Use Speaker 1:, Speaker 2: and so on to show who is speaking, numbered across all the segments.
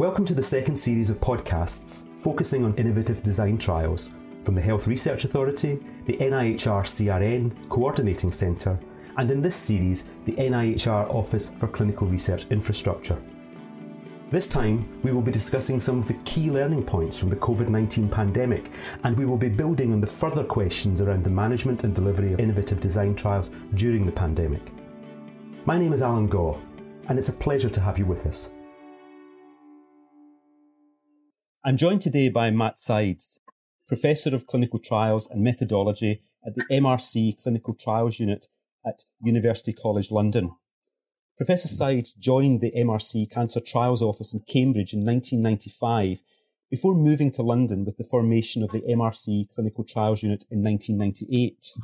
Speaker 1: Welcome to the second series of podcasts focusing on innovative design trials from the Health Research Authority, the NIHR CRN Coordinating Centre, and in this series, the NIHR Office for Clinical Research Infrastructure. This time, we will be discussing some of the key learning points from the COVID 19 pandemic, and we will be building on the further questions around the management and delivery of innovative design trials during the pandemic. My name is Alan Gore, and it's a pleasure to have you with us. I'm joined today by Matt Sydes, Professor of Clinical Trials and Methodology at the MRC Clinical Trials Unit at University College London. Professor Sydes joined the MRC Cancer Trials Office in Cambridge in 1995 before moving to London with the formation of the MRC Clinical Trials Unit in 1998.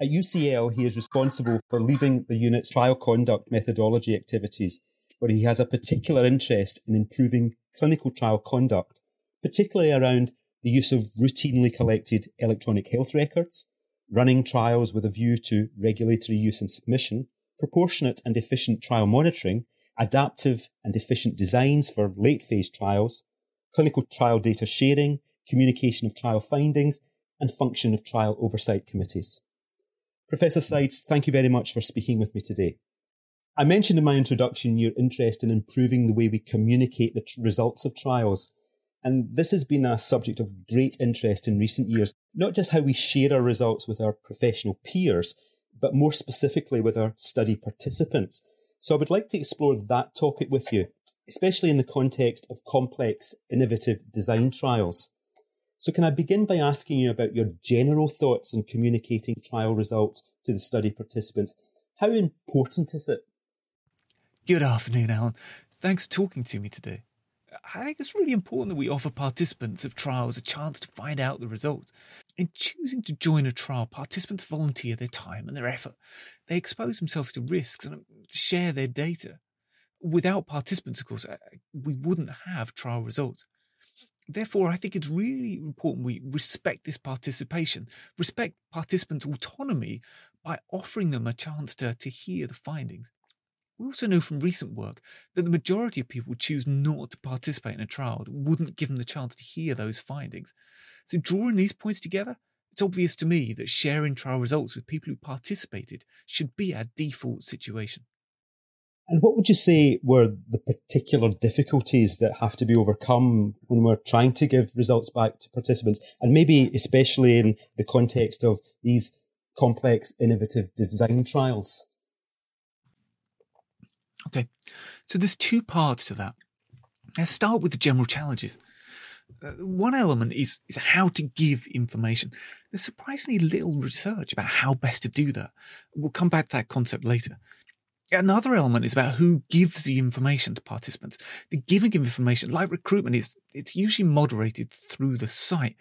Speaker 1: At UCL, he is responsible for leading the unit's trial conduct methodology activities, where he has a particular interest in improving clinical trial conduct, particularly around the use of routinely collected electronic health records, running trials with a view to regulatory use and submission, proportionate and efficient trial monitoring, adaptive and efficient designs for late phase trials, clinical trial data sharing, communication of trial findings, and function of trial oversight committees. Professor Sydes, thank you very much for speaking with me today. I mentioned in my introduction your interest in improving the way we communicate the t- results of trials. And this has been a subject of great interest in recent years, not just how we share our results with our professional peers, but more specifically with our study participants. So I would like to explore that topic with you, especially in the context of complex, innovative design trials. So can I begin by asking you about your general thoughts on communicating trial results to the study participants? How important is it
Speaker 2: Good afternoon, Alan. Thanks for talking to me today. I think it's really important that we offer participants of trials a chance to find out the results. In choosing to join a trial, participants volunteer their time and their effort. They expose themselves to risks and share their data. Without participants, of course, uh, we wouldn't have trial results. Therefore, I think it's really important we respect this participation, respect participants' autonomy by offering them a chance to, to hear the findings. We also know from recent work that the majority of people choose not to participate in a trial that wouldn't give them the chance to hear those findings. So, drawing these points together, it's obvious to me that sharing trial results with people who participated should be our default situation.
Speaker 1: And what would you say were the particular difficulties that have to be overcome when we're trying to give results back to participants? And maybe especially in the context of these complex, innovative design trials?
Speaker 2: Okay, so there's two parts to that. Let's start with the general challenges. Uh, one element is, is how to give information. There's surprisingly little research about how best to do that. We'll come back to that concept later. Another element is about who gives the information to participants. The giving of information, like recruitment, is it's usually moderated through the site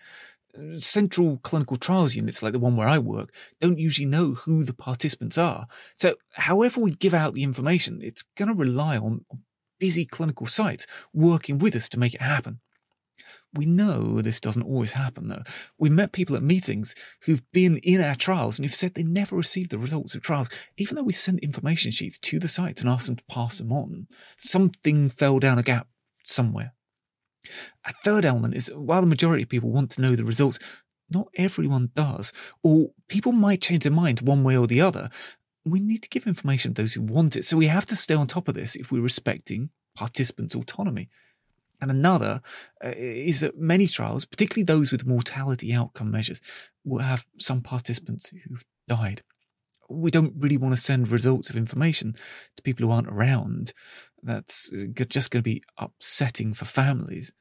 Speaker 2: central clinical trials units, like the one where I work, don't usually know who the participants are. So, however we give out the information, it's going to rely on busy clinical sites working with us to make it happen. We know this doesn't always happen though. We've met people at meetings who've been in our trials and who've said they never received the results of trials, even though we sent information sheets to the sites and asked them to pass them on. Something fell down a gap somewhere. A third element is while the majority of people want to know the results, not everyone does, or people might change their mind one way or the other. We need to give information to those who want it, so we have to stay on top of this if we're respecting participants' autonomy. And another uh, is that many trials, particularly those with mortality outcome measures, will have some participants who've died. We don't really want to send results of information to people who aren't around. That's uh, just going to be upsetting for families.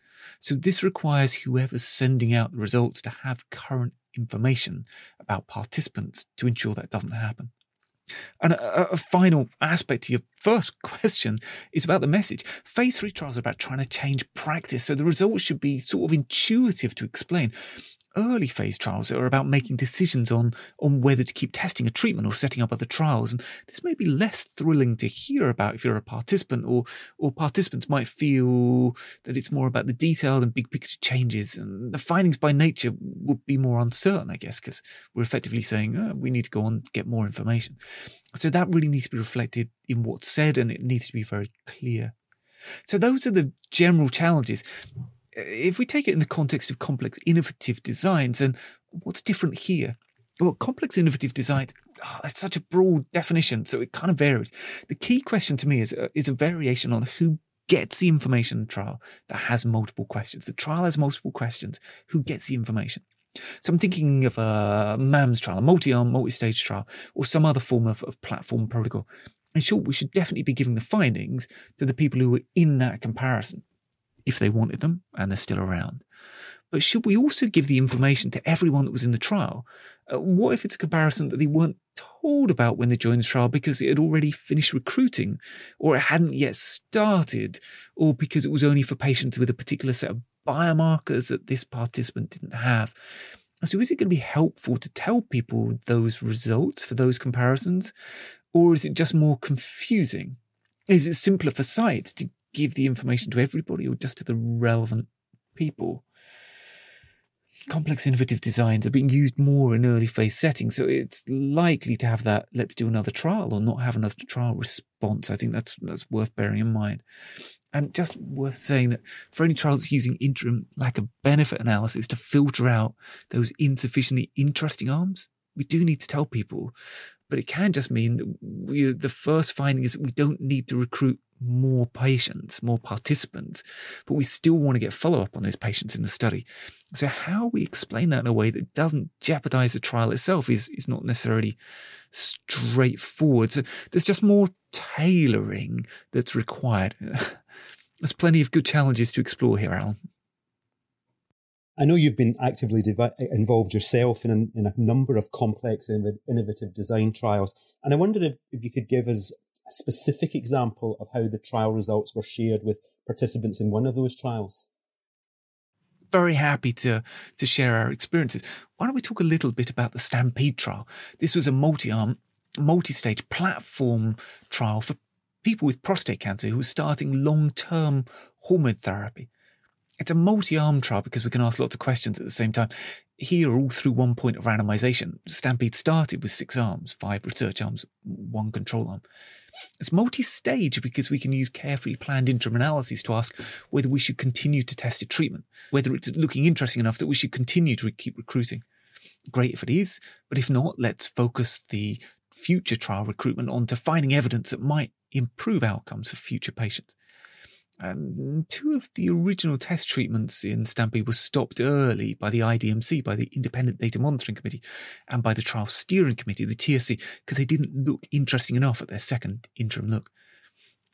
Speaker 2: So this requires whoever's sending out the results to have current information about participants to ensure that doesn't happen. And a, a, final aspect to your first question is about the message. Phase three trials are about trying to change practice. So the results should be sort of intuitive to explain early phase trials are about making decisions on, on whether to keep testing a treatment or setting up other trials. And this may be less thrilling to hear about if you're a participant or, or participants might feel that it's more about the detail and big picture changes. And the findings by nature would be more uncertain, I guess, because we're effectively saying oh, we need to go on get more information. So that really needs to be reflected in what's said and it needs to be very clear. So those are the general challenges. If we take it in the context of complex innovative designs, and what's different here? Well, complex innovative design, oh, it's such a broad definition, so it kind of varies. The key question to me is, uh, is a variation on who gets the information in trial that has multiple questions. The trial has multiple questions. Who gets the information? So I'm thinking of a MAMS trial, a multi-arm, multi-stage trial, or some other form of, of platform protocol. In short, we should definitely be giving the findings to the people who were in that comparison, if they wanted them and they're still around. But should we also give the information to everyone that was in the trial? Uh, what if it's a comparison that they weren't told about when they joined the trial because it had already finished recruiting, or it hadn't yet started, or because it was only for patients with a particular set of biomarkers that this participant didn't have? So is it going to be helpful to tell people those results for those comparisons? Or is it just more confusing? Is it simpler for sites to give the information to everybody or just to the relevant people? complex innovative designs are being used more in early phase settings. So it's likely to have that let's do another trial or not have another trial response. I think that's that's worth bearing in mind. And just worth saying that for any trials using interim lack of benefit analysis to filter out those insufficiently interesting arms, we do need to tell people. But it can just mean that we, the first finding is we don't need to recruit more patients, more participants, but we still want to get follow up on those patients in the study. So how we explain that in a way that doesn't jeopardize the trial itself is, is not necessarily straightforward. So there's just more tailoring that's required. there's plenty of good challenges to explore here, Alan.
Speaker 1: I know you've been actively devi- involved yourself in a, in a number of complex and innovative design trials. And I wondered if, if you could give us a specific example of how the trial results were shared with participants in one of those trials?
Speaker 2: Very happy to, to share our experiences. Why don't we talk a little bit about the Stampede trial? This was a multi-arm, multi-stage platform trial for people with prostate cancer who were starting long-term hormone therapy. It's a multi-arm trial because we can ask lots of questions at the same time. Here, all through one point of randomization, Stampede started with six arms, five research arms, one control arm. It's multi-stage because we can use carefully planned interim analyses to ask whether we should continue to test a treatment, whether it's looking interesting enough that we should continue to keep recruiting. Great if it is, but if not, let's focus the future trial recruitment onto finding evidence that might improve outcomes for future patients. And two of the original test treatments in Stampede were stopped early by the IDMC, by the Independent Data Monitoring Committee, and by the Trial Steering Committee, the TSC, because they didn't look interesting enough at their second interim look.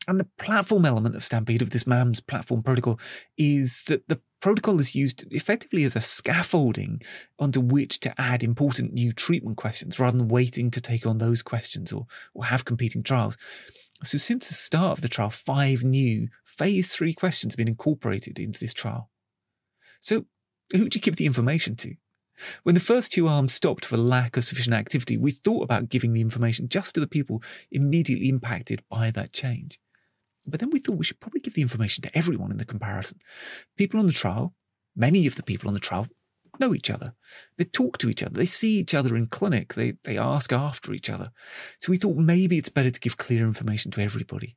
Speaker 2: And the platform element of Stampede, of this MAMS platform protocol, is that the protocol is used effectively as a scaffolding onto which to add important new treatment questions rather than waiting to take on those questions or, or have competing trials. So since the start of the trial, five new phase three questions have been incorporated into this trial. So, who do you give the information to? When the first two arms stopped for lack of sufficient activity, we thought about giving the information just to the people immediately impacted by that change. But then we thought we should probably give the information to everyone in the comparison. People on the trial, many of the people on the trial know each other. They talk to each other. They see each other in clinic. They, they ask after each other. So we thought maybe it's better to give clear information to everybody.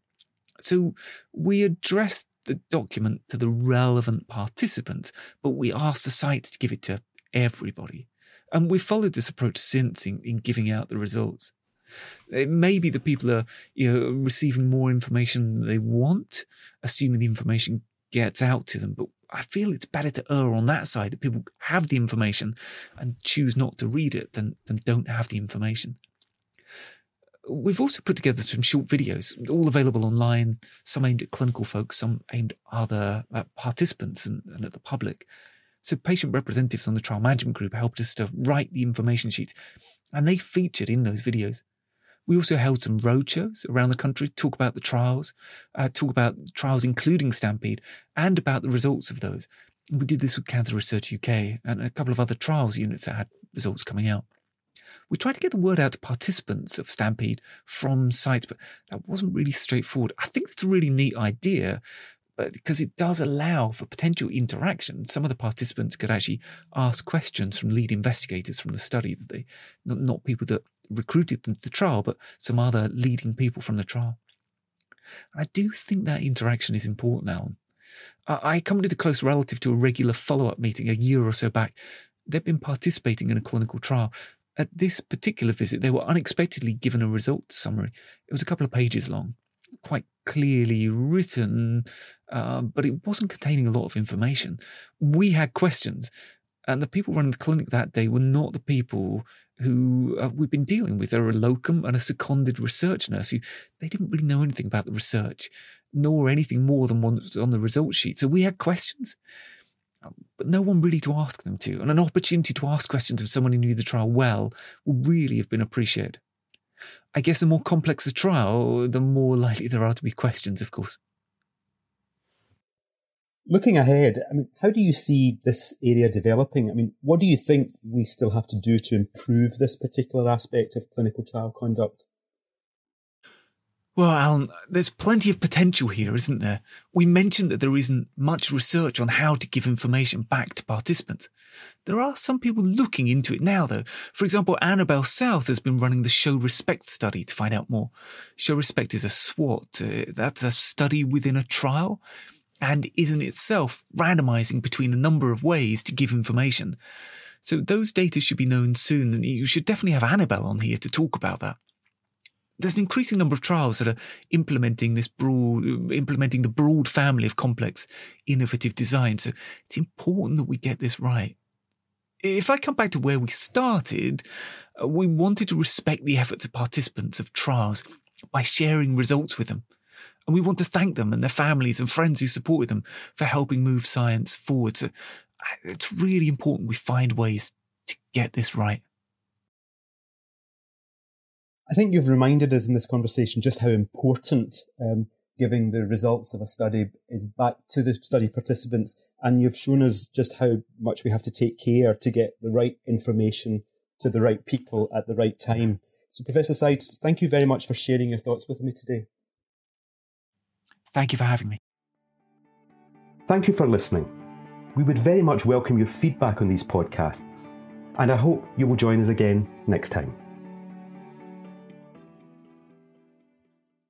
Speaker 2: So we addressed the document to the relevant participants, but we asked the sites to give it to everybody. And we've followed this approach since in, in giving out the results. It may be that people are you know, receiving more information than they want, assuming the information gets out to them. But I feel it's better to err on that side that people have the information and choose not to read it than, than don't have the information. We've also put together some short videos, all available online, some aimed at clinical folks, some aimed at other uh, participants and, and at the public. So patient representatives on the trial management group helped us to write the information sheets, and they featured in those videos. We also held some roadshows around the country talk about the trials, uh, talk about trials including Stampede, and about the results of those. We did this with Cancer Research UK and a couple of other trials units that had results coming out. We tried to get the word out to participants of Stampede from sites, but that wasn't really straightforward. I think it's a really neat idea because it does allow for potential interaction. Some of the participants could actually ask questions from lead investigators from the study that they, not, people that recruited them to the trial, but some other leading people from the trial. I do think that interaction is important, Alan. I come to a close relative to a regular follow up meeting a year or so back. They'd been participating in a clinical trial. At this particular visit, they were unexpectedly given a results summary. It was a couple of pages long, quite clearly written, uh, but it wasn't containing a lot of information. We had questions, and the people running the clinic that day were not the people who uh, we've been dealing with. They're a locum and a seconded research nurse who they didn't really know anything about the research nor anything more than what was on the results sheet. So we had questions, but no one really to ask them to. And an opportunity to ask questions of someone who knew the trial well would really have been appreciated. I guess the more complex the trial, the more likely there are to be questions, of course.
Speaker 1: Looking ahead, I mean, how do you see this area developing? I mean, what do you think we still have to do to improve this particular aspect of clinical trial conduct?
Speaker 2: Well, Alan, there's plenty of potential here, isn't there? We mentioned that there isn't much research on how to give information back to participants. There are some people looking into it now, though. For example, Annabelle South has been running the Show Respect study to find out more. Show Respect is a SWAT. Uh, that's a study within a trial and is in itself randomizing between a number of ways to give information. So those data should be known soon, and you should definitely have Annabelle on here to talk about that there's an increasing number of trials that are implementing this broad, implementing the broad family of complex, innovative design. So it's important that we get this right. If I come back to where we started, uh, we wanted to respect the efforts of participants of trials by sharing results with them. And we want to thank them and their families and friends who supported them for helping move science forward. So uh, it's really important we find ways to get this right.
Speaker 1: I think you've reminded us in this conversation just how important um, giving the results of a study is back to the study participants. And you've shown us just how much we have to take care to get the right information to the right people at the right time. So, Professor Sydes, thank you very much for sharing your thoughts with me today.
Speaker 2: Thank you for having me.
Speaker 1: Thank you for listening. We would very much welcome your feedback on these podcasts, and I hope you will join us again next time.